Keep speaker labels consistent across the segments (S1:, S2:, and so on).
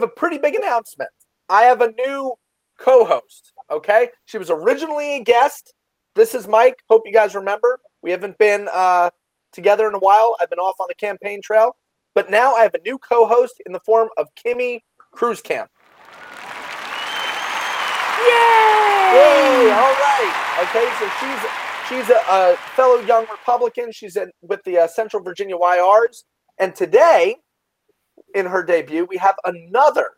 S1: have a pretty big announcement. I have a new co-host. Okay, she was originally a guest. This is Mike. Hope you guys remember. We haven't been uh, together in a while. I've been off on the campaign trail, but now I have a new co-host in the form of Kimmy Cruz Camp.
S2: Yay!
S1: Yay! All right. Okay, so she's she's a, a fellow young Republican. She's in, with the uh, Central Virginia YRs, and today, in her debut, we have another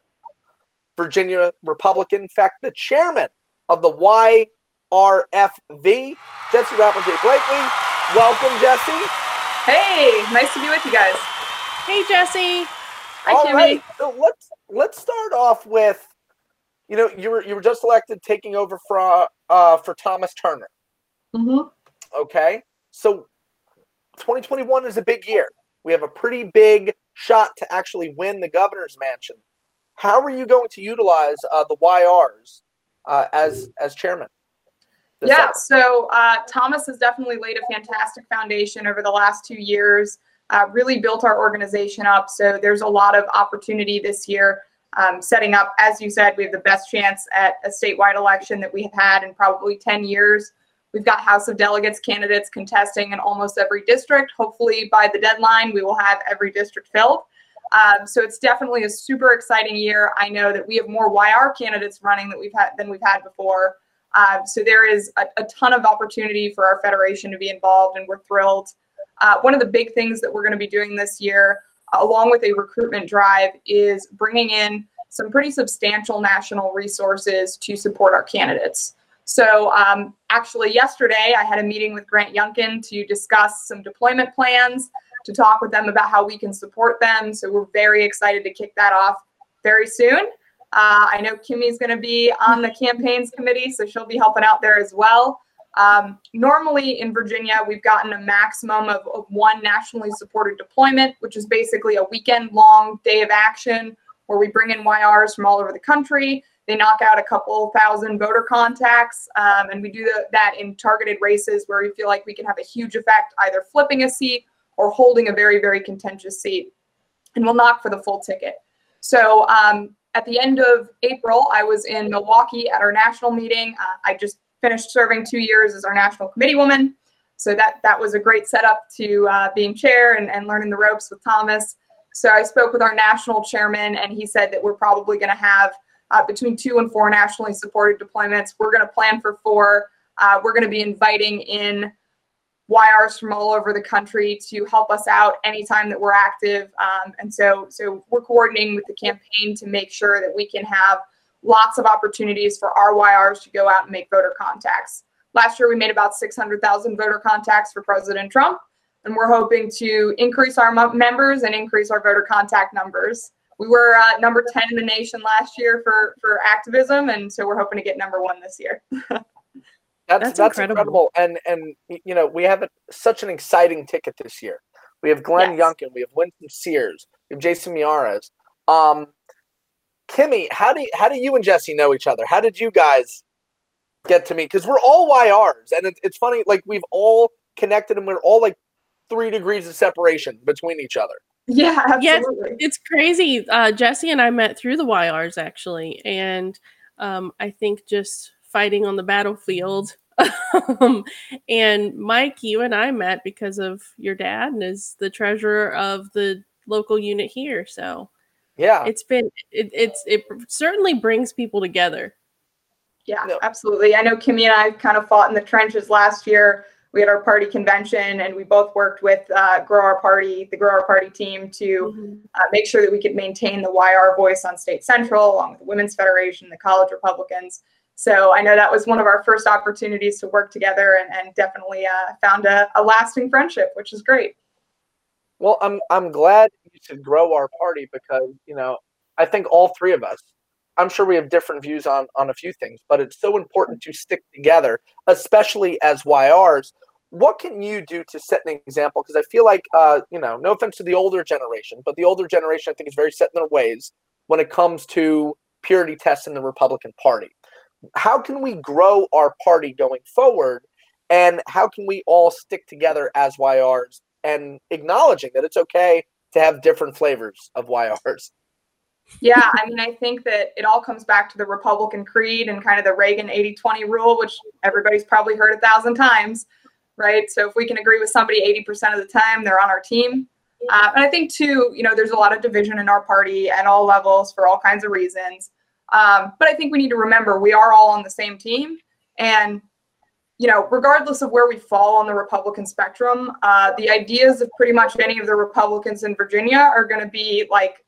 S1: Virginia Republican. In fact, the chairman of the YRFV, Jesse Rapplegate Blakely. Welcome, Jesse.
S3: Hey, nice to be with you guys.
S2: Hey, Jesse.
S3: Hi,
S1: All
S3: Kimmy.
S1: right, so let's let's start off with, you know, you were you were just elected, taking over for uh, for Thomas Turner.
S3: Mm-hmm.
S1: Okay. So 2021 is a big year. We have a pretty big shot to actually win the governor's mansion. How are you going to utilize uh, the YRs uh, as as chairman?
S3: Yeah,
S1: summer?
S3: so uh, Thomas has definitely laid a fantastic foundation over the last two years, uh, really built our organization up. So there's a lot of opportunity this year. Um, setting up, as you said, we have the best chance at a statewide election that we have had in probably 10 years. We've got House of Delegates candidates contesting in almost every district. Hopefully, by the deadline, we will have every district filled. Um, so it's definitely a super exciting year. I know that we have more YR candidates running that we've had than we've had before. Um, so there is a, a ton of opportunity for our federation to be involved, and we're thrilled. Uh, one of the big things that we're going to be doing this year, uh, along with a recruitment drive, is bringing in some pretty substantial national resources to support our candidates. So, um, actually, yesterday I had a meeting with Grant Youngkin to discuss some deployment plans, to talk with them about how we can support them. So, we're very excited to kick that off very soon. Uh, I know Kimmy's going to be on the campaigns committee, so she'll be helping out there as well. Um, normally in Virginia, we've gotten a maximum of, of one nationally supported deployment, which is basically a weekend long day of action where we bring in YRs from all over the country. They knock out a couple thousand voter contacts, um, and we do the, that in targeted races where we feel like we can have a huge effect, either flipping a seat or holding a very, very contentious seat. And we'll knock for the full ticket. So um, at the end of April, I was in Milwaukee at our national meeting. Uh, I just finished serving two years as our national committee woman. So that that was a great setup to uh, being chair and, and learning the ropes with Thomas. So I spoke with our national chairman, and he said that we're probably going to have uh, between two and four nationally supported deployments. We're going to plan for four. Uh, we're going to be inviting in YRs from all over the country to help us out anytime that we're active. Um, and so, so we're coordinating with the campaign to make sure that we can have lots of opportunities for our YRs to go out and make voter contacts. Last year, we made about 600,000 voter contacts for President Trump, and we're hoping to increase our members and increase our voter contact numbers. We were uh, number 10 in the nation last year for, for activism, and so we're hoping to get number one this year.
S1: That's
S2: That's
S1: that's,
S2: incredible.
S1: incredible. And and you know we have a, such an exciting ticket this year. We have Glenn
S3: Yes.
S1: Youngkin, we have Winsome Sears, we have Jason Miyares. Um, Kimmy, how do you, how do you and Jesse know each other? How did you guys get to meet? Because we're all YRs, and it, it's funny. Like we've all connected, and we're all like three degrees of separation between each other.
S3: yeah,
S2: Yes.
S3: absolutely.
S2: It's crazy. Uh, Jesse and I met through the YRs actually, and um, I think just fighting on the battlefield. um, and Mike, you and I met because of your dad and is the treasurer of the local unit here. So
S1: Yeah,
S2: it's been it, it's it certainly brings people together.
S3: Yeah,
S1: No.
S3: absolutely. I know Kimmy and I kind of fought in the trenches last year. We had our party convention, and we both worked with uh, Grow Our Party, the Grow Our Party team, to uh, make sure that we could maintain the YR voice on State Central, along with the Women's Federation, the College Republicans. So I know that was one of our first opportunities to work together, and, and definitely uh, found a, a lasting friendship, which is great.
S1: Well, I'm I'm glad you should grow our party because you know I think all three of us. I'm sure we have different views on on a few things, but it's so important to stick together, especially as YRs. What can you do to set an example? Because I feel like, uh, you know, no offense to the older generation, but the older generation I think is very set in their ways when it comes to purity tests in the Republican Party. How can we grow our party going forward, and how can we all stick together as YRs and acknowledging that it's okay to have different flavors of YRs.
S3: Yeah, I mean, I think that it all comes back to the Republican creed and kind of the Reagan 80 20 rule, which everybody's probably heard a thousand times, right? So if we can agree with somebody 80% of the time, they're on our team. Uh, and I think, too, you know, there's a lot of division in our party at all levels for all kinds of reasons. Um, but I think we need to remember we are all on the same team. And, you know, regardless of where we fall on the Republican spectrum, uh, the ideas of pretty much any of the Republicans in Virginia are going to be like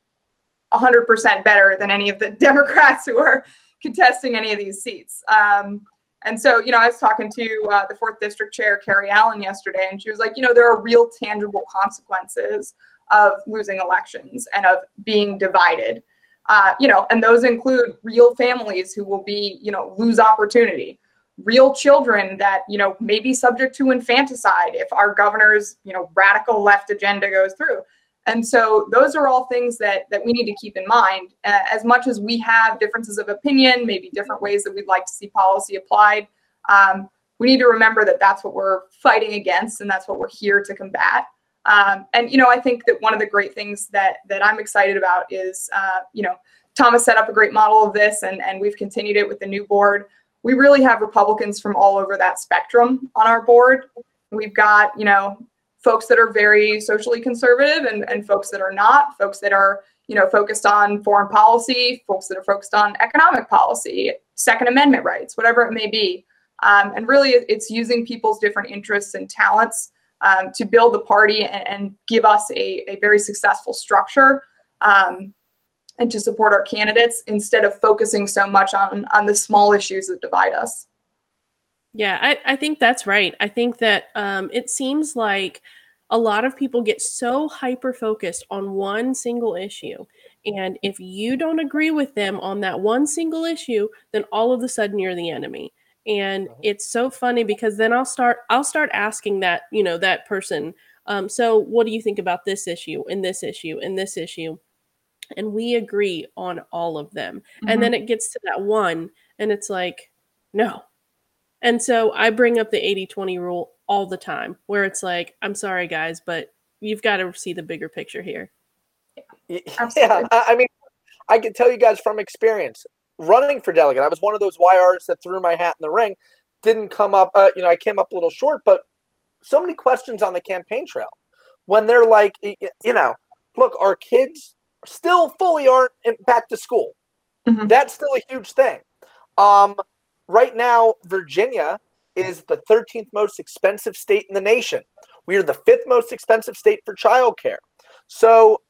S3: 100% better than any of the Democrats who are contesting any of these seats. Um, and so, you know, I was talking to uh, the fourth district chair, Carrie Allen, yesterday, and she was like, you know, there are real tangible consequences of losing elections and of being divided. Uh, you know, and those include real families who will be, you know, lose opportunity, real children that, you know, may be subject to infanticide if our governor's, you know, radical left agenda goes through. And so those are all things that that we need to keep in mind. Uh, as much as we have differences of opinion, maybe different ways that we'd like to see policy applied, um, we need to remember that that's what we're fighting against, and that's what we're here to combat. Um, and you know, I think that one of the great things that that I'm excited about is, uh, you know, Thomas set up a great model of this, and and we've continued it with the new board. We really have Republicans from all over that spectrum on our board. We've got, you know, folks that are very socially conservative and, and folks that are not, folks that are, you know, focused on foreign policy, folks that are focused on economic policy, Second Amendment rights, whatever it may be. Um, and really, it's using people's different interests and talents um, to build the party and, and give us a, a, very successful structure um, and to support our candidates instead of focusing so much on, on the small issues that divide us.
S2: Yeah, I, I think that's right. I think that um, it seems like a lot of people get so hyper focused on one single issue. And if you don't agree with them on that one single issue, then all of a sudden you're the enemy. And it's so funny because then I'll start I'll start asking that, you know, that person, um, so what do you think about this issue and this issue and this issue? And we agree on all of them. Mm-hmm. And then it gets to that one and it's like, no, and so I bring up the 80 20 rule all the time, where it's like, I'm sorry, guys, but you've got to see the bigger picture here.
S1: Yeah, yeah, I mean, I can tell you guys from experience running for delegate, I was one of those YRs that threw my hat in the ring. Didn't come up, uh, you know, I came up a little short, but so many questions on the campaign trail when they're like, you know, look, our kids still fully aren't back to school. Mm-hmm. That's still a huge thing. Um, right now, Virginia is the 13th most expensive state in the nation. We are the fifth most expensive state for childcare. So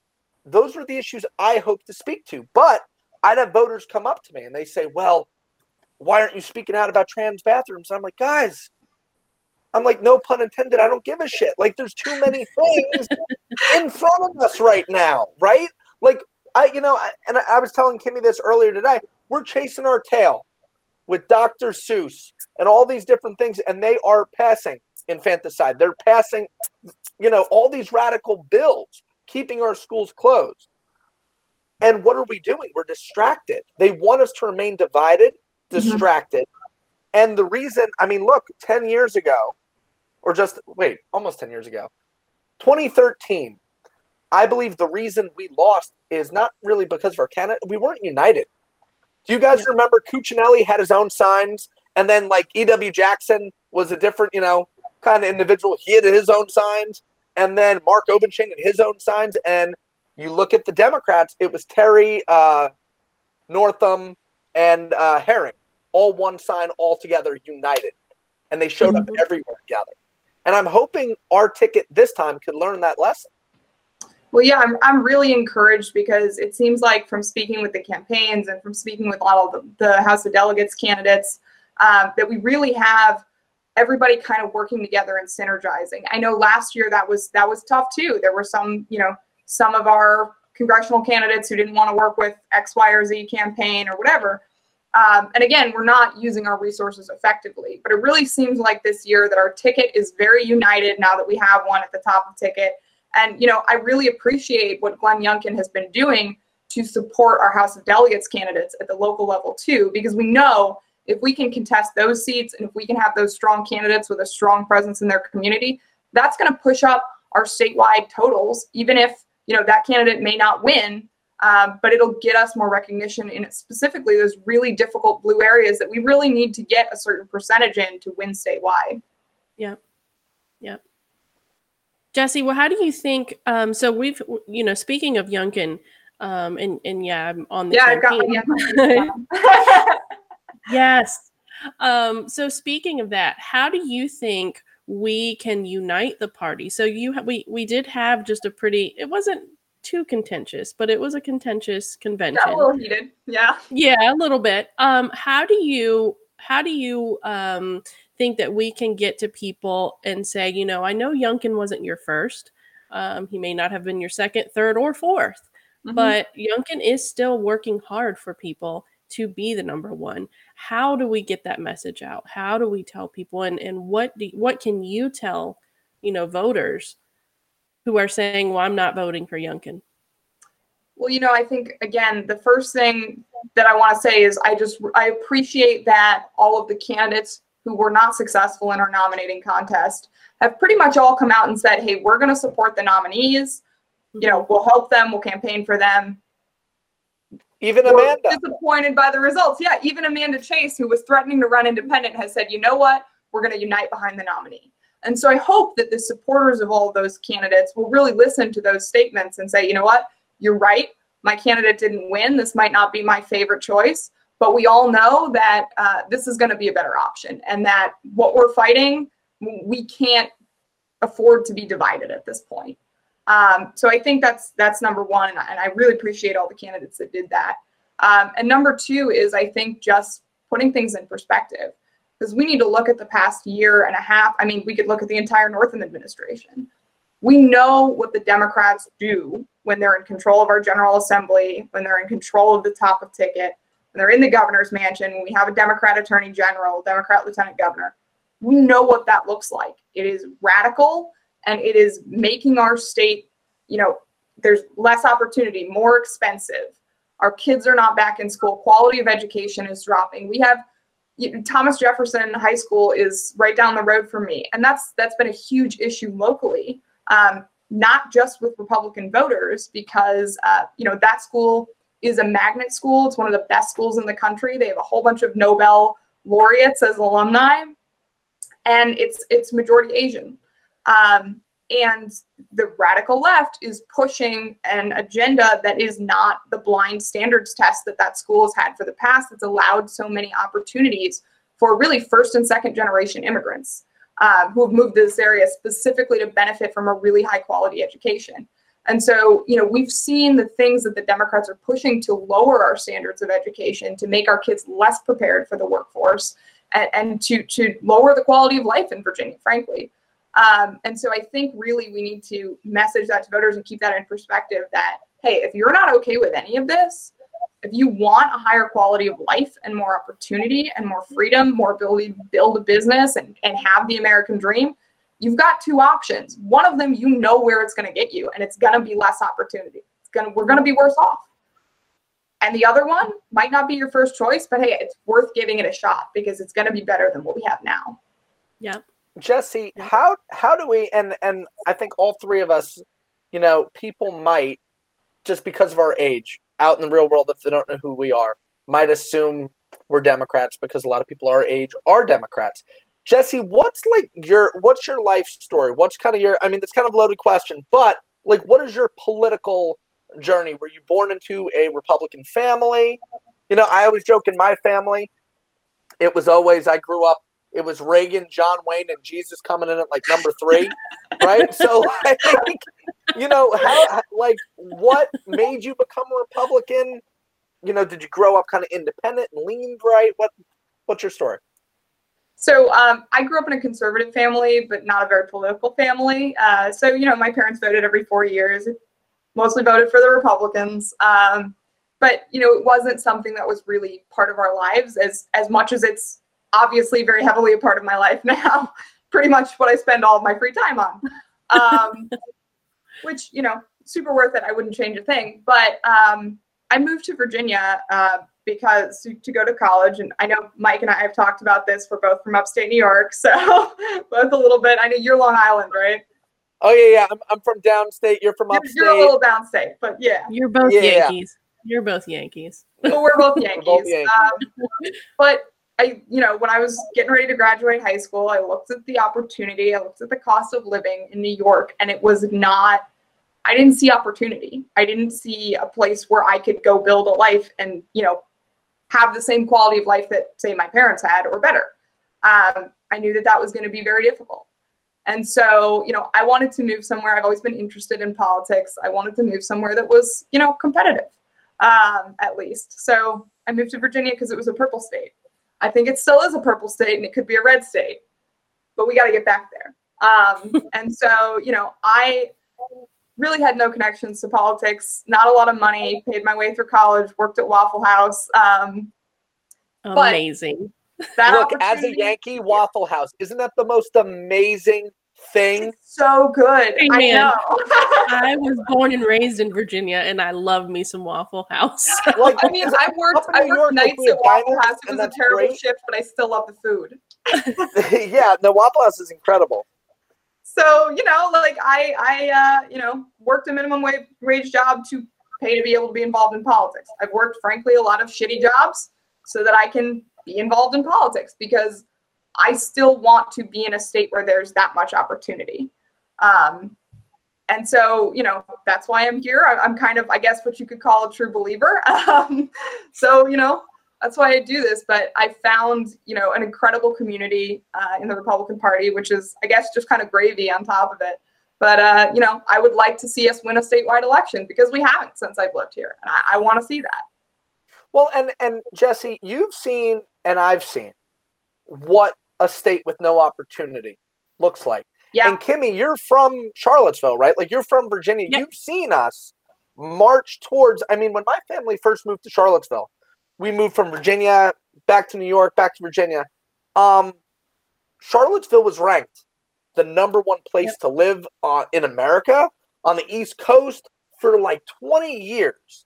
S1: those are the issues I hope to speak to. But I'd have voters come up to me and they say, well, why aren't you speaking out about trans bathrooms? I'm like, guys, I'm like, no pun intended. I don't give a shit. Like, there's too many things in front of us right now, right? Like, I, you know, and I was telling Kimmy this earlier today. We're chasing our tail with Dr. Seuss and all these different things, and they are passing infanticide. They're passing, you know, all these radical bills, keeping our schools closed. And what are we doing? We're distracted. They want us to remain divided, mm-hmm. distracted. Mm-hmm. And the reason, I mean, look, 10 years ago, or just wait, almost 10 years ago, 2013, I believe the reason we lost is not really because of our candidate. We weren't united. Do you guys yeah. remember Cuccinelli had his own signs, and then like E.W. Jackson was a different, you know, kind of individual. He had his own signs, and then Mark Obenshain had his own signs. And you look at the Democrats, it was Terry uh, Northam and uh, Herring, all one sign, all together, united, and they showed mm-hmm. up everywhere together. And I'm hoping our ticket this time could learn that lesson.
S3: Well, yeah, I'm, I'm really encouraged because it seems like from speaking with the campaigns and from speaking with all of the, the House of Delegates candidates um, that we really have everybody kind of working together and synergizing. I know last year that was that was tough too. There were some, you know, some of our congressional candidates who didn't want to work with X, Y, or Z campaign or whatever. Um, and again, we're not using our resources effectively. But it really seems like this year that our ticket is very united now that we have one at the top of ticket. And, you know, I really appreciate what Glenn Youngkin has been doing to support our House of Delegates candidates at the local level too, because we know if we can contest those seats and if we can have those strong candidates with a strong presence in their community, that's going to push up our statewide totals, even if you know, that candidate may not win, um, but it'll get us more recognition in specifically those really difficult blue areas that we really need to get a certain percentage in to win statewide.
S2: Yep. Yep. Jesse, well, how do you think? Um, so we've, you know, speaking of Youngkin, um, and and yeah, I'm on the
S3: yeah, I've got
S2: yeah. yes. Um, so speaking of that, how do you think we can unite the party? So you ha- we we did have just a pretty. It wasn't too contentious, but it was a contentious convention.
S3: Got a little heated, yeah.
S2: Yeah, a little bit. Um, how do you how do you um think that we can get to people and say, you know, I know Youngkin wasn't your first. Um, he may not have been your second, third, or 4th mm-hmm. but Youngkin is still working hard for people to be the number one. How do we get that message out? How do we tell people? And and what do what can you tell, you know, voters who are saying, "Well, I'm not voting for Youngkin"?
S3: Well, you know, I think again, the first thing that I want to say is I just I appreciate that all of the candidates who were not successful in our nominating contest have pretty much all come out and said, hey, we're going to support the nominees. You know, we'll help them, we'll campaign for them.
S1: Even Amanda.
S3: We're disappointed by the results. Yeah, even Amanda Chase, who was threatening to run independent, has said, you know what? We're going to unite behind the nominee. And so I hope that the supporters of all of those candidates will really listen to those statements and say, you know what? You're right. My candidate didn't win. This might not be my favorite choice, but we all know that uh, this is going to be a better option and that what we're fighting, we can't afford to be divided at this point. Um, so I think that's that's number one, and I, really appreciate all the candidates that did that. Um, and number two is I think just putting things in perspective because we need to look at the past year and a half. I mean, we could look at the entire Northam administration. We know what the Democrats do when they're in control of our General Assembly, when they're in control of the top of ticket, and they're in the governor's mansion, we have a Democrat attorney general, Democrat lieutenant governor, we know what that looks like. It is radical and it is making our state, you know, there's less opportunity, more expensive. Our kids are not back in school. Quality of education is dropping. We have Thomas Jefferson High School is right down the road from me, and that's that's been a huge issue locally, um, not just with Republican voters, because uh, you know that school is a magnet school. It's one of the best schools in the country. They have a whole bunch of Nobel laureates as alumni, and it's it's majority Asian. Um, and the radical left is pushing an agenda that is not the blind standards test that that school has had for the past. It's allowed so many opportunities for really first and second generation immigrants uh, who have moved to this area specifically to benefit from a really high quality education. And so, you know, we've seen the things that the Democrats are pushing to lower our standards of education, to make our kids less prepared for the workforce, and, and to, to lower the quality of life in Virginia, frankly. Um, and so I think really we need to message that to voters and keep that in perspective that, hey, if you're not okay with any of this, if you want a higher quality of life and more opportunity and more freedom, more ability to build a business and, and have the American dream, you've got two options. One of them, you know where it's going to get you, and it's going to be less opportunity. It's going to, we're going to be worse off. And the other one might not be your first choice, but hey, it's worth giving it a shot because it's going to be better than what we have now.
S2: Yeah.
S1: Jesse, how how do we and and I think all three of us, you know, people might just because of our age out in the real world if they don't know who we are, might assume we're Democrats because a lot of people our age are Democrats. Jesse, what's like your what's your life story? What's kind of your I mean, it's kind of a loaded question, but like what is your political journey? Were you born into a Republican family? You know, I always joke in my family, it was always I grew up it was Reagan, John Wayne, and Jesus coming in at like number three, right? So, like, you know, how, like, what made you become a Republican? You know, did you grow up kind of independent and leaned right? What, what's your story?
S3: So um, I grew up in a conservative family, but not a very political family. Uh, so you know, my parents voted every four years. Mostly voted for the Republicans. Um, but you know, it wasn't something that was really part of our lives as as much as it's obviously very heavily a part of my life now. Pretty much what I spend all of my free time on. Um, which you know, super worth it. I wouldn't change a thing. But um, I moved to Virginia uh, because to, to, go to college and i know mike and i have talked about this we're both from upstate new york so both a little bit i know you're long island right
S1: Oh yeah, yeah. I'm, I'm from downstate. You're from
S3: You're,
S1: upstate.
S3: you're a little downstate, but yeah.
S2: You're both
S1: Yeah.
S2: Yankees. You're both Yankees.
S3: But we're both Yankees.
S1: both Yankees.
S3: Um, but I, you know, when I was getting ready to graduate high school, I looked at the opportunity. I looked at the cost of living in New York, and it was not. I didn't see opportunity. I didn't see a place where I could go build a life and you know have the same quality of life that say my parents had or better. Um, I knew that that was going to be very difficult. And so, you know, I wanted to move somewhere. I've always been interested in politics. I wanted to move somewhere that was, you know, competitive, um, at least. So I moved to Virginia because it was a purple state. I think it still is a purple state and it could be a red state, but we got to get back there. Um, and so, you know, I really had no connections to politics, not a lot of money, paid my way through college, worked at Waffle House. Um,
S2: Amazing.
S3: that
S1: Look, as a Yankee Waffle House, isn't that the most amazing thing?
S3: It's so good. I
S2: Amen.
S3: know.
S2: I was born and raised in Virginia, and I love me some Waffle House.
S1: Like,
S3: I mean, I worked. I worked
S1: York,
S3: nights at Waffle House. It was a terrible
S1: great.
S3: shift, but I still love the food.
S1: yeah, the Waffle House is incredible.
S3: So you know, like I, I, uh, you know, worked a minimum wage wage job to pay to be able to be involved in politics. I've worked, frankly, a lot of shitty jobs so that I can be involved in politics because I still want to be in a state where there's that much opportunity. Um, and so, you know, that's why I'm here. I, I'm kind of, I guess, what you could call a true believer. Um, so, you know, that's why I do this. But I found, you know, an incredible community uh, in the Republican Party, which is, I guess, just kind of gravy on top of it. But, uh, you know, I would like to see us win a statewide election because we haven't since I've lived here. And I, I want to see that.
S1: Well, and and Jesse, you've seen and I've seen what a state with no opportunity looks like.
S3: Yeah.
S1: And Kimmy, you're from Charlottesville, right? Like you're from Virginia.
S2: Yep.
S1: You've seen us march towards. I mean, when my family first moved to Charlottesville, we moved from Virginia back to New York, back to Virginia. Um, Charlottesville was ranked the number one place
S2: Yep.
S1: to live uh, in America on the East Coast for like 20 years.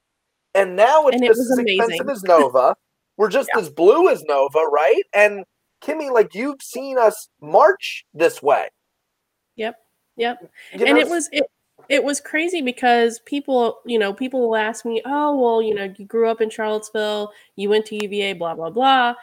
S1: And now it's
S2: And
S1: just
S2: was
S1: as
S2: amazing.
S1: expensive as Nova. We're just
S3: Yeah.
S1: as blue as Nova, right? And Kimmy, like you've seen us march this way.
S2: Yep. Yep.
S1: You
S2: and
S1: know,
S2: it was it it was crazy because people you know people will ask me oh well you know you grew up in charlottesville you went to uva blah blah blah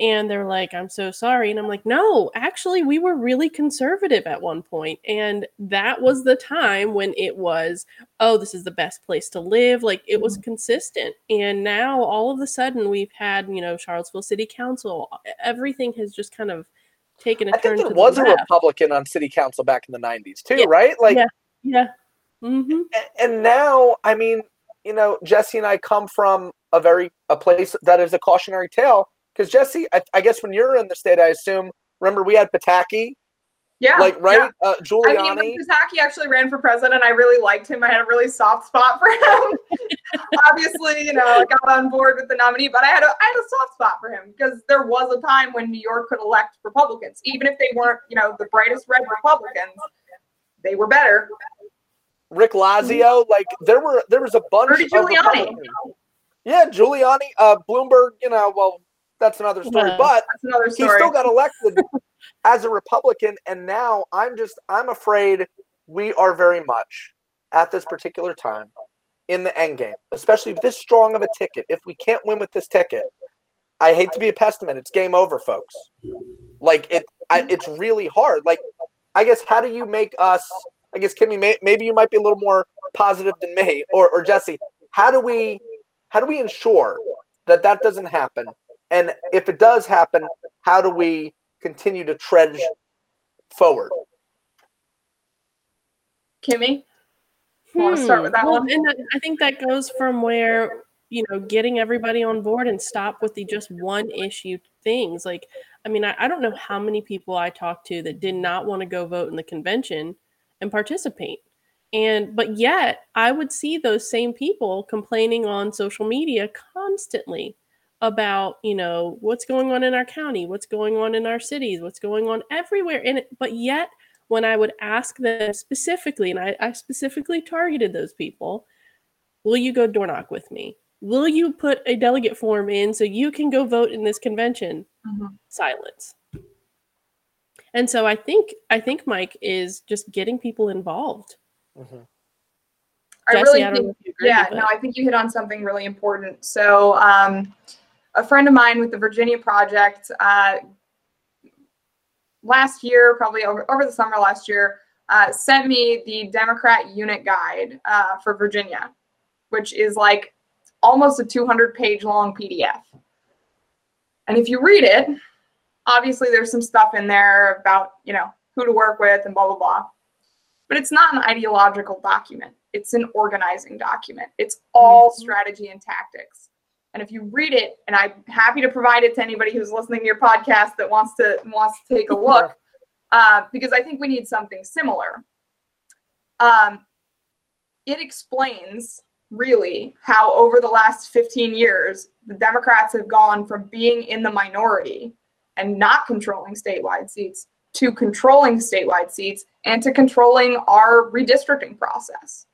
S2: and they're like i'm so sorry and i'm like no actually we were really conservative at one point and that was the time when it was oh this is the best place to live like it was mm. consistent and now all of a sudden we've had you know charlottesville city council everything has just kind of taken a
S1: I
S2: turn
S1: I
S2: think
S1: there was
S2: the
S1: a. Republican on city council back in the 90s too,
S2: Yeah.
S1: right? Like
S2: Yeah. yeah hmm
S1: a- and now i mean you know jesse and i come from a very a place that is a cautionary tale because jesse I, I guess when you're in the state i assume remember we had pataki
S3: Yeah.
S1: like
S3: yeah.
S1: right uh,
S3: I
S1: giuliani
S3: mean, when Pataki actually ran for president, I really liked him. I had a really soft spot for him. Obviously, you know, I got on board with the nominee, but I had a I had a soft spot for him because there was a time when New York could elect Republicans, even if they weren't, you know, the brightest red Republicans. They were better.
S1: Rick lazio like there were there was a bunch
S3: Rudy
S1: of
S3: Giuliani.
S1: Republicans. yeah giuliani uh bloomberg you know well that's another story
S2: Well,
S1: but
S3: That's another
S1: he still got elected as a Republican, and now I'm just I'm afraid we are very much at this particular time in the end game, especially this strong of a ticket. If we can't win with this ticket, I hate to be a pessimist, it's game over, folks. Like it, I, it's really hard. Like I guess how do you make us? I guess Kimmy, may, maybe you might be a little more positive than me, or or Jesse. How do we how do we ensure that that doesn't happen? And if it does happen, how do we continue to trudge forward?
S3: Kimmy. Wanna start with that
S2: Hmm. Well,
S3: one?
S2: And I- I think that goes from where you know getting everybody on board and stop with the just one issue things. Like, I mean, I, I don't know how many people I talked to that did not want to go vote in the convention and participate. And but yet I would see those same people complaining on social media constantly about, you know, what's going on in our county, what's going on in our cities, what's going on everywhere in it. But yet when I would ask them specifically, and I, I specifically targeted those people, will you go door knock with me? Will you put a delegate form in so you can go vote in this convention?
S3: Mhm.
S2: Silence. And so I think I think Mike is just getting people involved.
S1: Mhm.
S3: I
S2: Jesse,
S3: really
S2: I
S3: think
S2: know if you agree,
S3: yeah,
S2: but-
S3: no, I think you hit on something really important. So, um, a friend of mine with the Virginia Project uh, last year, probably over, over the summer last year, uh, sent me the Democrat unit guide uh, for Virginia, which is like almost a 200 page long PDF. And if you read it, obviously there's some stuff in there about, you know, who to work with and blah, blah, blah. But it's not an ideological document. It's an organizing document. It's all
S2: Mhm.
S3: strategy and tactics. And if you read it, and I'm happy to provide it to anybody who's listening to your podcast that wants to wants to take a look, uh, because I think we need something similar. Um, it explains really how over the last 15 years the Democrats have gone from being in the minority and not controlling statewide seats to controlling statewide seats and to controlling our redistricting process.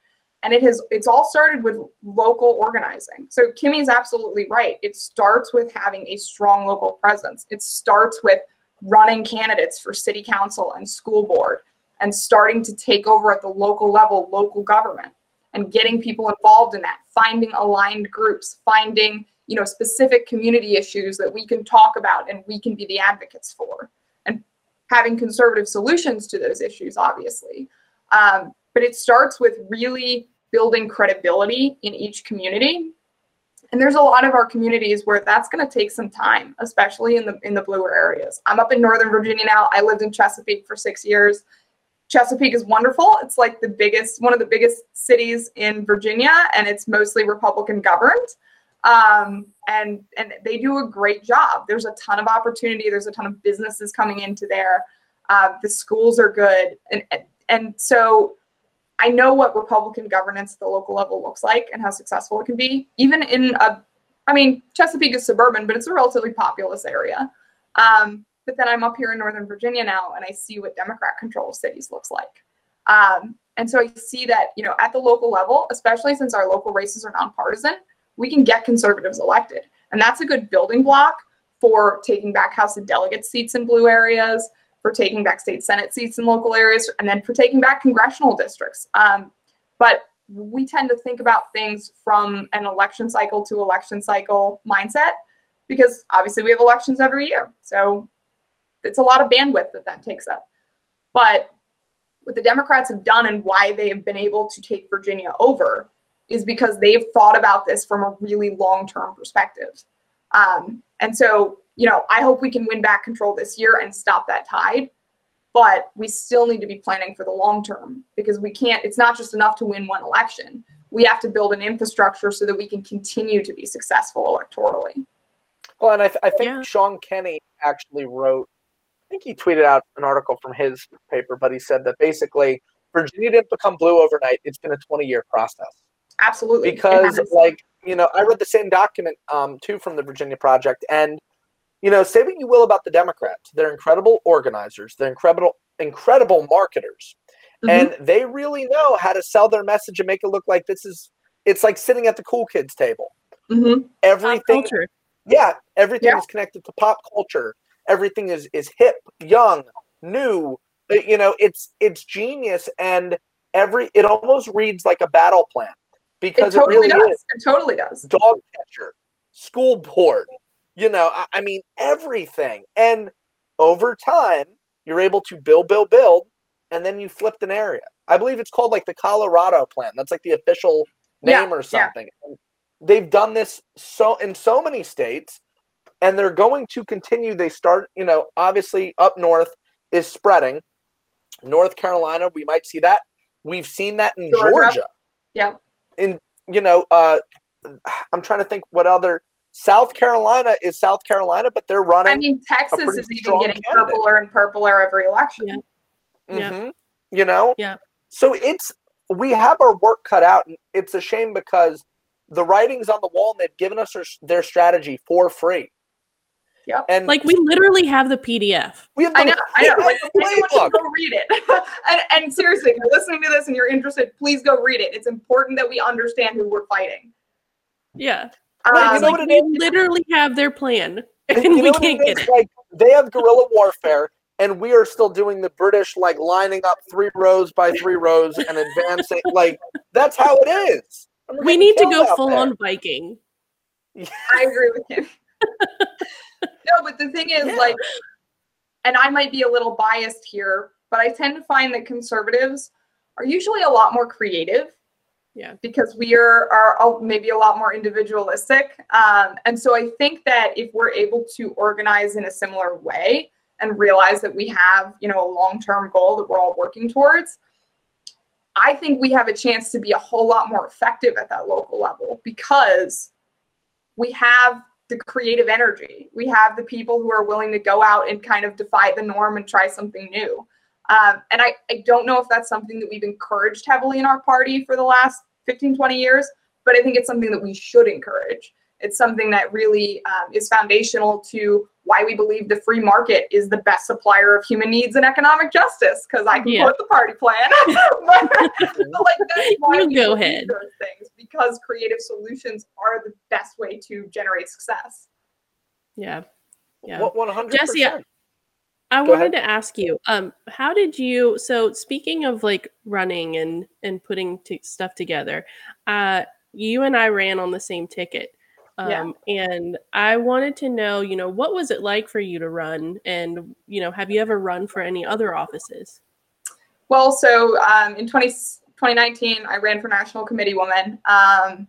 S3: And it has it's all started with local organizing. So Kimmy's absolutely right. It starts with having a strong local presence. It starts with running candidates for city council and school board and starting to take over at the local level local government and getting people involved in that finding aligned groups finding you know specific community issues that we can talk about and we can be the advocates for. And having conservative solutions to those issues obviously. Um, but it starts with really building credibility in each community. And there's a lot of our communities where that's going to take some time especially in the in the bluer areas. I'm up in northern virginia now. I lived in chesapeake for six years. Chesapeake is wonderful. It's like the biggest one of the biggest cities in virginia and it's mostly republican governed um, and and they do a great job there's a ton of opportunity there's a ton of businesses coming into there uh, the schools are good and and- so I know what Republican governance at the local level looks like and how successful it can be, even in a, I mean, Chesapeake is suburban, but it's a relatively populous area. Um, but then I'm up here in Northern Virginia now, and I see what Democrat control cities looks like. Um, and so I see that, you know, at the local level, especially since our local races are nonpartisan, we can get conservatives elected. And that's a good building block for taking back House of Delegates seats in blue areas, for taking back state Senate seats in local areas, and then for taking back congressional districts. Um, but we tend to think about things from an election cycle to election cycle mindset because obviously we have elections every year. So it's a lot of bandwidth that that takes up. But what the Democrats have done and why they have been able to take Virginia over is because they've thought about this from a really long term perspective. Um, and so, you know, I hope we can win back control this year and stop that tide. But we still need to be planning for the long term because we can't, it's not just enough to win one election. We have to build an infrastructure so that we can continue to be successful electorally.
S1: Well, and I, th- I think
S2: Yeah.
S1: Shaun Kenney actually wrote, I think he tweeted out an article from his paper, but he said that basically Virginia didn't become blue overnight. It's been a 20 year process.
S3: Absolutely.
S1: Because, like, you know, I read the same document um, too from the Virginia Project. And, you know, say what you will about the Democrats, they're incredible organizers, they're incredible, incredible marketers.
S3: Mhm.
S1: And they really know how to sell their message and make it look like this is, it's like sitting at the cool kids table.
S3: Mhm.
S2: Pop
S1: Everything yeah everything
S3: Yeah.
S1: is connected to pop culture everything is is hip young new you know it's it's genius and every it almost reads like a battle plan because it,
S3: totally
S1: really
S3: does.
S1: is.
S3: It totally does.
S1: dog catcher school board you know I, I mean everything. And over time you're able to build build build and then you flipped an area. I believe it's called like the colorado plan. That's like the official
S3: Yeah,
S1: name or something. And they've done this so in so many states and they're going to continue. They start you know obviously up north is spreading. North carolina we might see that. We've seen that in
S3: Georgia.
S1: georgia.
S3: Yeah.
S1: In you know uh i'm trying to think what other south carolina is south carolina but they're running
S3: I mean, Texas is even getting
S1: candidate.
S3: purpler and purpler every election.
S2: Yeah. Yeah.
S1: Mhm. You know?
S2: Yeah.
S1: So it's we have our work cut out and it's a shame because the writing's on the wall and they've given us their, their strategy for free.
S3: Yep.
S1: And
S2: Like we literally have the PDF.
S1: we have
S3: I
S1: the,
S3: know, I know. Like,
S1: have playbook.
S3: go read it. and, and seriously, if you're listening to this and you're interested, please go read it. It's important that we understand who we're fighting.
S2: Yeah.
S1: Right, you
S3: Um,
S1: know
S2: like
S1: what it
S2: we
S1: is?
S2: literally have their plan and
S1: You
S2: we
S1: what
S2: can't
S1: it
S2: get
S1: is?
S2: it.
S1: Like they have guerrilla warfare. and we are still doing the British like lining up three rows by three rows and advancing. like that's how it is.
S2: We need to go full there. on Viking.
S3: I agree with you. no, but the thing is, yeah. like, and I might be a little biased here, but I tend to find that conservatives are usually a lot more creative.
S2: Yeah.
S3: Because we are, are maybe a lot more individualistic. Um, and so I think that if we're able to organize in a similar way and realize that we have, you know, a long-term goal that we're all working towards, I think we have a chance to be a whole lot more effective at that local level because we have the creative energy. We have the people who are willing to go out and kind of defy the norm and try something new. Um, and I, I don't know if that's something that we've encouraged heavily in our party for the last 15, 20 years, but I think it's something that we should encourage. It's something that really um, is foundational to why we believe the free market is the best supplier of human needs and economic justice. Because I can yeah. quote the party plan, but, but, like that's why
S2: you go ahead.
S3: Those things because creative solutions are the best way to generate success.
S2: Yeah,
S1: yeah. One hundred
S2: Jesse, I, I wanted to ask you, um, how did you? So speaking of like running and and putting t- stuff together, uh, you and I ran on the same ticket. Um, yeah. And I wanted to know, you know, what was it like for you to run? And, you know, have you ever run for any other offices?
S3: Well, so um, in 20, 2019, I ran for National Committee Woman. Um,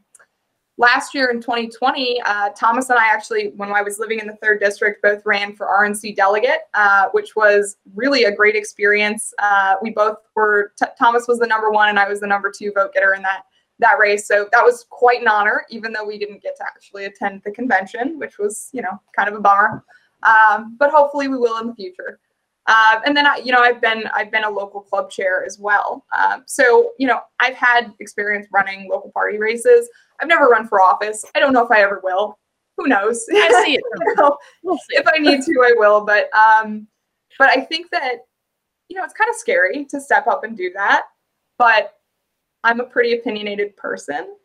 S3: last year in 2020, uh, Thomas and I actually, when I was living in the third district, both ran for RNC delegate, uh, which was really a great experience. Uh, we both were, t- Thomas was the number one and I was the number two vote getter in that that race. So that was quite an honor, even though we didn't get to actually attend the convention, which was, you know, kind of a bummer. Um, but hopefully we will in the future. Uh, and then I, you know, I've been I've been a local club chair as well. Um, so you know, I've had experience running local party races. I've never run for office. I don't know if I ever will. Who knows?
S2: I see it. you know,
S3: we'll see. If I need to, I will. But um, but I think that you know, it's kind of scary to step up and do that. But I'm a pretty opinionated person.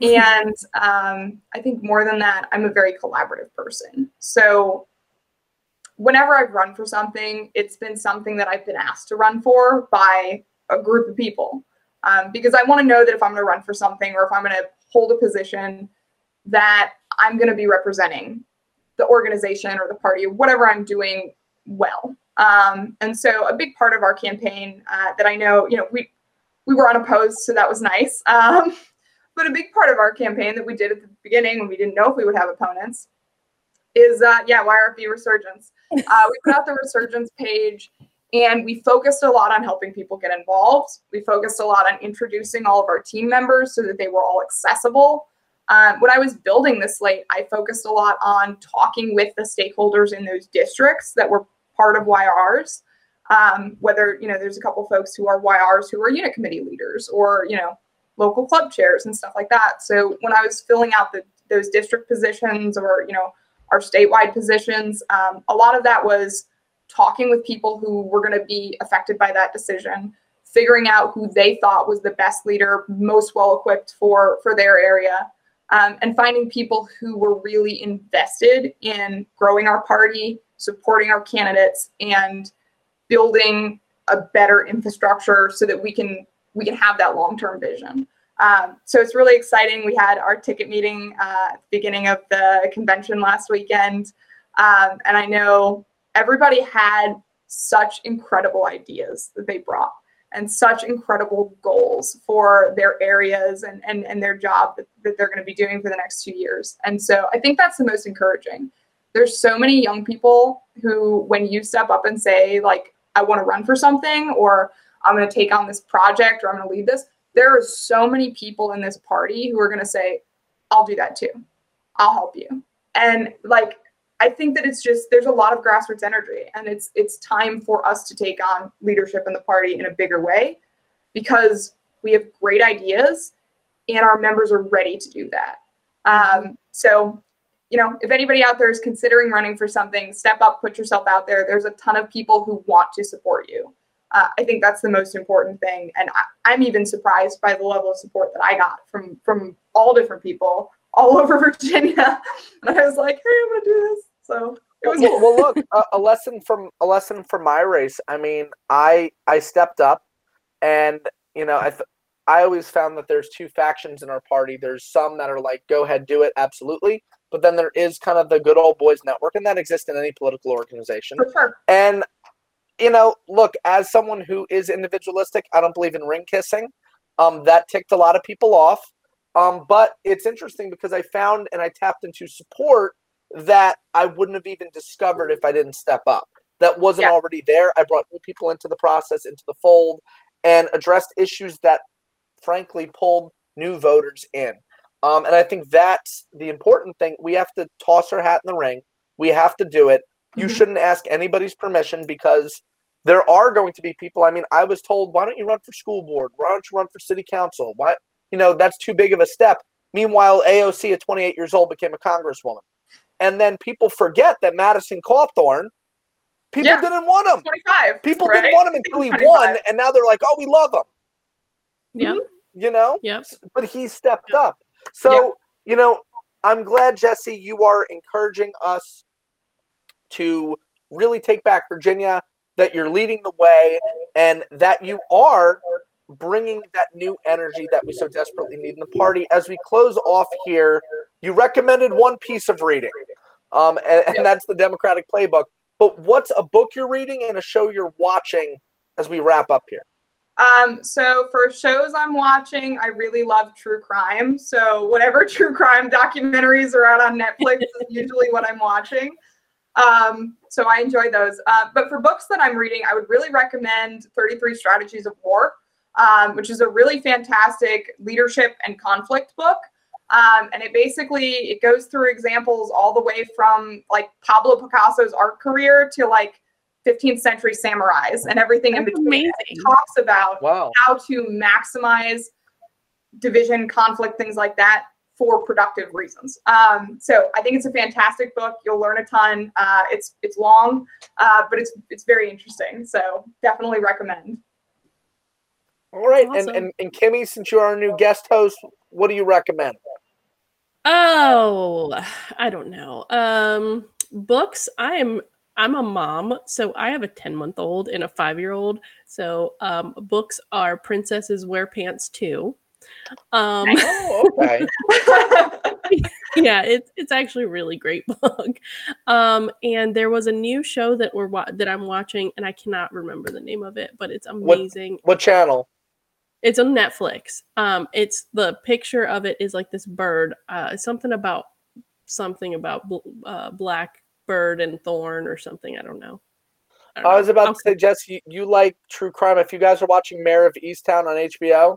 S3: And um, I think more than that, I'm a very collaborative person. So whenever I've run for something, it's been something that I've been asked to run for by a group of people. Um, because I want to know that if I'm going to run for something or if I'm going to hold a position, that I'm going to be representing the organization or the party or whatever I'm doing well. Um, and so a big part of our campaign uh, that I know, you know, we we were unopposed, so that was nice. Um, but a big part of our campaign that we did at the beginning when we didn't know if we would have opponents is, uh, yeah, YRFV Resurgence. Uh, we put out the Resurgence page and we focused a lot on helping people get involved. We focused a lot on introducing all of our team members so that they were all accessible. Um, when I was building this slate, I focused a lot on talking with the stakeholders in those districts that were part of YRs um, whether you know there's a couple folks who are YRs who are unit committee leaders or you know local club chairs and stuff like that. So when I was filling out the those district positions or you know our statewide positions, um, a lot of that was talking with people who were going to be affected by that decision, figuring out who they thought was the best leader, most well equipped for for their area. Um, and finding people who were really invested in growing our party, supporting our candidates, and building a better infrastructure so that we can we can have that long-term vision. Um, so it's really exciting. We had our ticket meeting uh, at the beginning of the convention last weekend, um, and I know everybody had such incredible ideas that they brought and such incredible goals for their areas and, and, and their job that, that they're going to be doing for the next two years. And so I think that's the most encouraging. There's so many young people who, when you step up and say, like, I want to run for something or I'm going to take on this project or I'm going to lead this. There are so many people in this party who are going to say, I'll do that too. I'll help you. And like, I think that it's just there's a lot of grassroots energy and it's it's time for us to take on leadership in the party in a bigger way because we have great ideas and our members are ready to do that. Um, so you know, if anybody out there is considering running for something, step up, put yourself out there. There's a ton of people who want to support you. Uh, I think that's the most important thing, and I, am even surprised by the level of support that I got from from all different people all over Virginia. and I was like, hey, I'm gonna do this. So It was
S1: well, well, look, a, a lesson from a lesson from my race. I mean, I I stepped up, and you know, I th- I always found that there's two factions in our party. There's some that are like, go ahead, do it, absolutely. But then there is kind of the good old boys network, and that exists in any political organization.
S3: sure.
S1: And you know, look, as someone who is individualistic, I don't believe in ring kissing. Um, that ticked a lot of people off. Um, but it's interesting because I found and I tapped into support that I wouldn't have even discovered if I didn't step up. That wasn't
S3: Yeah.
S1: already there. I brought new people into the process, into the fold, and addressed issues that, frankly, pulled new voters in. Um, and I think that's the important thing. We have to toss our hat in the ring. We have to do it. You
S3: Mhm.
S1: shouldn't ask anybody's permission because there are going to be people. I mean, I was told, why don't you run for school board? Why don't you run for city council? Why, you know, that's too big of a step. Meanwhile, AOC at 28 years old became a congresswoman. And then people forget that Madison Cawthorn, people
S3: Yeah.
S1: didn't want him.
S3: 25.
S1: People
S3: right?
S1: didn't want him until he
S3: 25.
S1: won, and now they're like, oh, we love him.
S2: Yeah.
S1: You know?
S2: Yep.
S1: But he stepped up. So, you know, I'm glad, Jesse, you are encouraging us to really take back Virginia, that you're leading the way, and that you are bringing that new energy that we so desperately need in the party. As we close off here, you recommended one piece of reading, um, and, and that's the Democratic Playbook. But what's a book you're reading and a show you're watching as we wrap up here?
S3: Um, so for shows I'm watching, I really love true crime. So whatever true crime documentaries are out on Netflix is usually what I'm watching. Um, so I enjoy those. Uh, but for books that I'm reading, I would really recommend 33 Strategies of War, um, which is a really fantastic leadership and conflict book. Um, and it basically it goes through examples all the way from like Pablo Picasso's art career to like 15th century samurais and everything in
S2: That's
S3: between.
S2: amazing.
S3: It talks about
S1: Wow.
S3: how to maximize division, conflict, things like that for productive reasons. Um, so I think it's a fantastic book. You'll learn a ton. Uh, it's it's long, uh, but it's it's very interesting. So definitely recommend.
S1: All right.
S2: Awesome.
S1: And, and, and Kimmy, since you're our new guest host, what do you recommend?
S2: Oh, I don't know. Um, books. I'm I'm a mom, so I have a 10 month old and a five year old. So um, books are Princesses Wear Pants too. Um,
S1: Oh, okay.
S2: yeah, it's it's actually a really great book. Um, and there was a new show that we're wa- that I'm watching, and I cannot remember the name of it, but it's
S1: What-
S2: amazing.
S1: what channel?
S2: It's on Netflix. Um, it's the picture of it is like this bird. Uh, something about something about bl- uh, black bird and thorn or something. I don't know. don't
S1: I was
S2: know.
S1: about
S2: I'll-
S1: to say, Jess, you, you like true crime. If you guys are watching Mare of Easttown on HBO,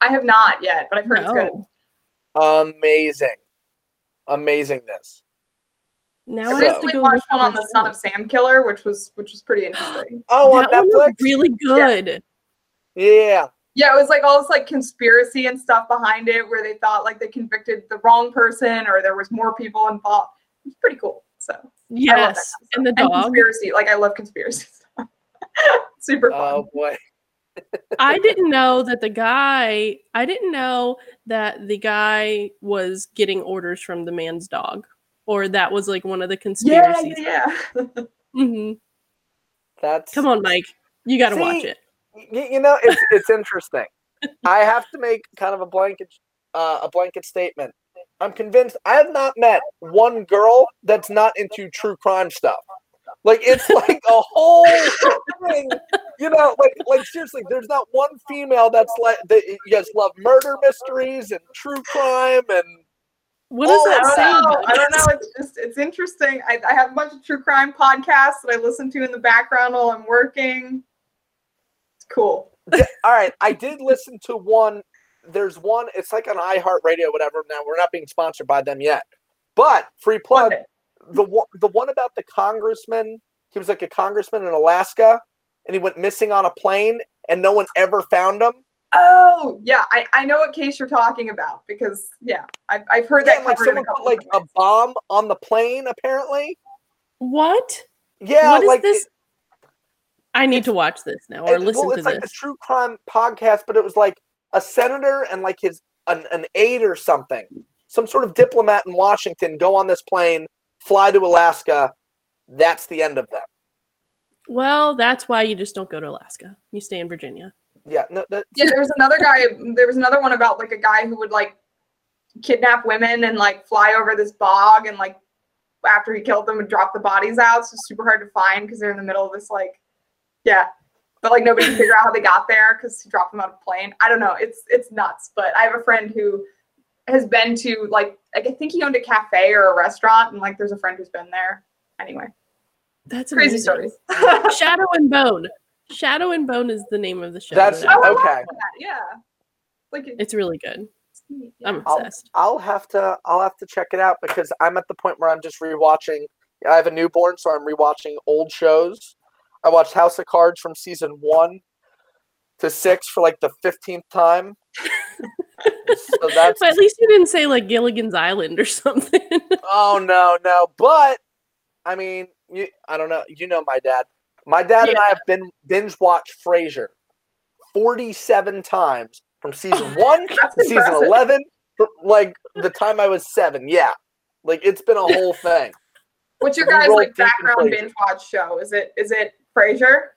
S3: I have not yet, but I've heard it's good.
S2: Oh.
S1: Amazing. Amazingness.
S2: Now
S3: I
S2: I have to
S3: recently
S2: go
S3: watched one on the Son of Sam killer, which was which was pretty interesting.
S1: Oh, on
S2: That one was
S1: Netflix?
S2: really good.
S1: Yeah.
S3: Yeah, it was like all this like conspiracy and stuff behind it, where they thought like they convicted the wrong person or there was more people involved. It's pretty cool. So I love that
S2: Yes, and the
S3: stuff.
S2: dog.
S3: conspiracy. Like I love conspiracy stuff. Super fun.
S1: Oh boy.
S2: I didn't know that the guy. I didn't know that the guy was getting orders from the man's dog, or that was like one of the
S3: yeah,
S2: conspiracies.
S3: yeah, yeah.
S2: hmm
S1: That's
S2: Come on, Mike, you got to watch it.
S1: y- you know it's it's interesting. I have to make kind of a blanket uh, a blanket statement. I'm convinced I have not met one girl that's not into true crime stuff. Like it's like a whole thing, you know. Like like seriously, there's not one female that's like that you guys love murder mysteries and true crime and
S2: What does that
S3: I
S2: say?
S3: don't know. I don't know. It's just it's interesting. I, I have a bunch of true crime podcasts that I listen to in the background while I'm working. It's cool.
S1: all right, I did listen to one. There's one. It's like on iHeartRadio, whatever. Now we're not being sponsored by them yet, but free plug.
S3: One.
S1: The one, the one about the congressman. He was like a congressman in Alaska, and he went missing on a plane, and no one ever found him.
S3: Oh yeah, I, I know what case you're talking about because yeah, I've, I've heard
S1: Yeah,
S3: that
S1: like
S3: a
S1: someone put like a bomb on the plane. Apparently,
S2: What?
S1: yeah.
S2: what is
S1: like
S2: this?
S1: it-
S2: I need to watch this now or
S1: it-
S2: listen
S1: well,
S2: to
S1: it's like a
S2: this.
S1: true crime podcast, but it was like a senator and like his an, an aide or something, some sort of diplomat in Washington, go on this plane, fly to Alaska, that's the end of them.
S2: Well, that's why you just don't go to Alaska. You stay in Virginia.
S1: Yeah, no, that,
S3: Yeah, there was another guy. There was another one about like a guy who would like kidnap women and like fly over this bog and like after he killed them would drop the bodies out. So it's super hard to find because they're in the middle of this like, yeah. But like nobody can figure out how they got there because he dropped them out of a plane. I don't know. It's it's nuts. But I have a friend who has been to like I think he owned a cafe or a restaurant and like there's a friend who's been there. Anyway,
S2: That's
S3: crazy
S2: amazing.
S3: stories.
S2: Shadow and Bone. Shadow and Bone is the name of the show.
S1: That's-
S2: that
S3: Oh,
S1: Okay.
S3: that. Yeah. Like it-
S2: it's really good.
S3: yeah.
S2: I'm
S1: I'll,
S2: obsessed.
S1: I'll have to I'll have to check it out because I'm at the point where I'm just rewatching. I have a newborn, so I'm rewatching old shows. I watched House of Cards from season one to six for like the fifteenth time. so that's
S2: But at least you didn't say like Gilligan's Island or something.
S1: oh no no, but I mean you I don't know. You know my dad. My dad and I have been binge watched Frasier forty seven times from season one
S3: That's
S1: to season 11 like the time i was seven yeah like it's been a whole thing
S3: What's your guys' like
S1: deep in
S3: background
S1: Frasier.
S3: binge watch show? Is it is it Frasier?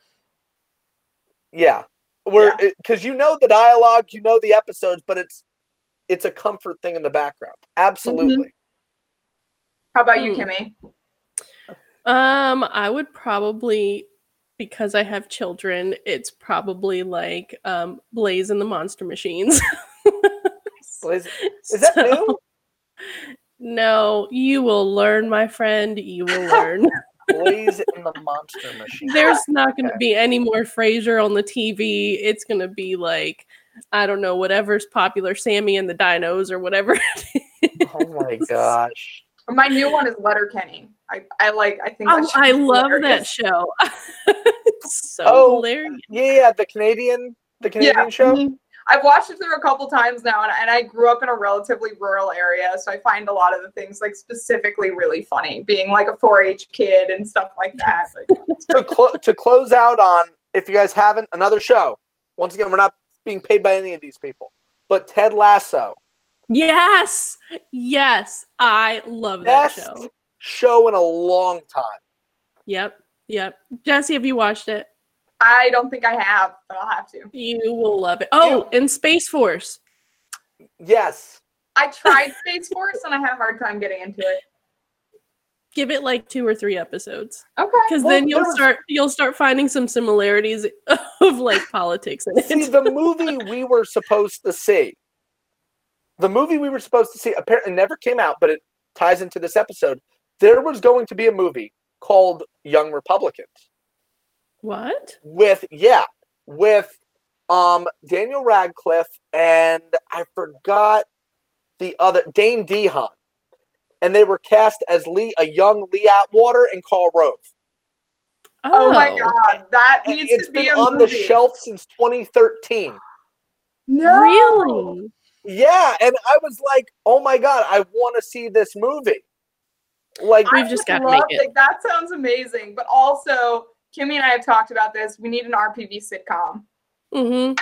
S1: yeah where because you know the dialogue you know the episodes but it's it's a comfort thing in the background absolutely
S3: How about you,
S2: Hmm.
S3: Kimmy?
S2: um, I would probably because I have children, it's probably like um Blaze and the Monster Machines.
S1: Well, is, is that new
S2: No, you will learn, my friend. You will learn.
S1: blaze in the monster machine
S2: There's not going to
S1: Okay.
S2: be any more Frasier on the TV. It's going to be like, I don't know, whatever's popular, Sammy and the Dinos or whatever. it is.
S1: oh my gosh
S3: My new one is Letterkenny. I, I like I think
S2: Oh, I
S3: is
S2: love that show. it's so
S1: Oh,
S2: hilarious.
S1: yeah yeah the canadian the canadian show
S3: mhm. I've watched it through a couple times now, and, and I grew up in a relatively rural area, so I find a lot of the things like specifically really funny, being like a 4-H kid and stuff like that. Like,
S1: to, clo- to close out on if you guys haven't another show once again we're not being paid by any of these people but ted lasso
S2: Yes. Yes. I love that show.
S1: show in a long time
S2: Yep. Yep. Jesse, have you watched it?
S3: I don't think I have, but I'll have to.
S2: You will love it. Oh, and Space Force.
S1: yes
S3: I tried Space Force and I had a hard time getting into it.
S2: Give it like two or three episodes.
S3: Okay.
S2: Because
S1: Well,
S2: then you'll
S1: there was-
S2: start you'll start finding some similarities of like politics in
S1: See, the movie we were supposed to see, the movie we were supposed to see, apparently never came out, but it ties into this episode. There was going to be a movie called Young Republicans
S2: What?
S1: with, yeah, with um Daniel Radcliffe and I forgot the other Dane DeHaan, and they were cast as Lee, a young Lee Atwater and Karl Rove.
S3: Oh, my god, that
S1: And
S3: needs
S1: it's
S3: to be
S1: been
S3: a
S1: on the shelf since 2013.
S3: No.
S2: Really?
S1: Yeah, and I was like, "Oh my god, I want to see this movie." Like,
S2: We've just gotta make it.
S3: Like, that sounds amazing. But also, Kimmy and I have talked about this. We need an RPV sitcom.
S2: Mm-hmm.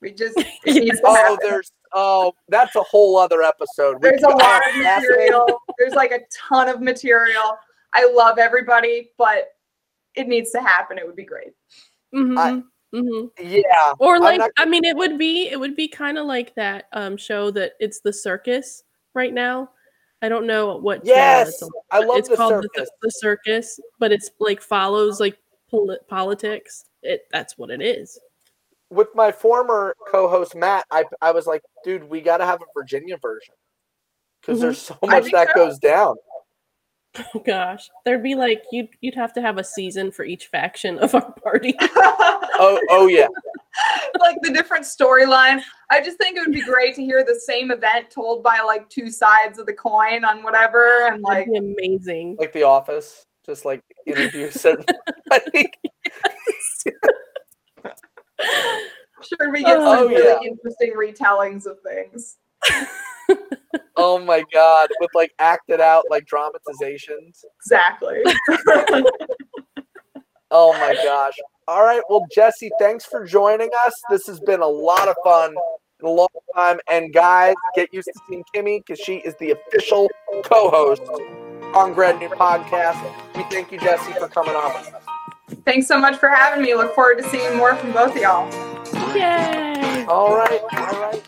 S3: We just it needs
S1: oh,
S3: happen.
S1: there's oh, that's a whole other episode. We
S3: There's a lot of material. There's like a ton of material. I love everybody, but it needs to happen. It would be great.
S2: Mm-hmm.
S1: I-
S2: mm-hmm.
S1: Yeah,
S2: Or
S1: I'm
S2: like
S1: not-
S2: I mean it would be it would be kind of like that um show that it's the circus right now. I don't know what
S1: yes,
S2: it's.
S1: I love
S2: it's
S1: the
S2: called
S1: circus.
S2: The, the circus, but it's like follows like poli- politics. It that's what it is.
S1: With my former co-host Matt, I I was like, "Dude, we got to have a Virginia version because
S2: Mhm.
S1: there's so much that
S3: so.
S1: goes down."
S2: Oh gosh, there'd be like you'd you'd have to have a season for each faction of our party.
S1: Oh, oh yeah,
S3: like the different storylines. I just think it would be great to hear the same event told by like two sides of the coin on whatever, and like
S2: That'd be amazing.
S1: like The Office, just like interview certain. I think
S3: sure we get
S1: Oh,
S3: some really interesting retellings of things.
S1: Oh my god, with like acted out like dramatizations.
S3: Exactly.
S1: Oh my gosh. All right. Well, Jesse, thanks for joining us. This has been a lot of fun in a long time. And guys, get used to seeing Kimmy because she is the official co host on New Podcast. We thank you, Jesse, for coming on with us.
S3: Thanks so much for having me. Look forward to seeing more from both of y'all.
S2: Yay!
S1: All right. All right.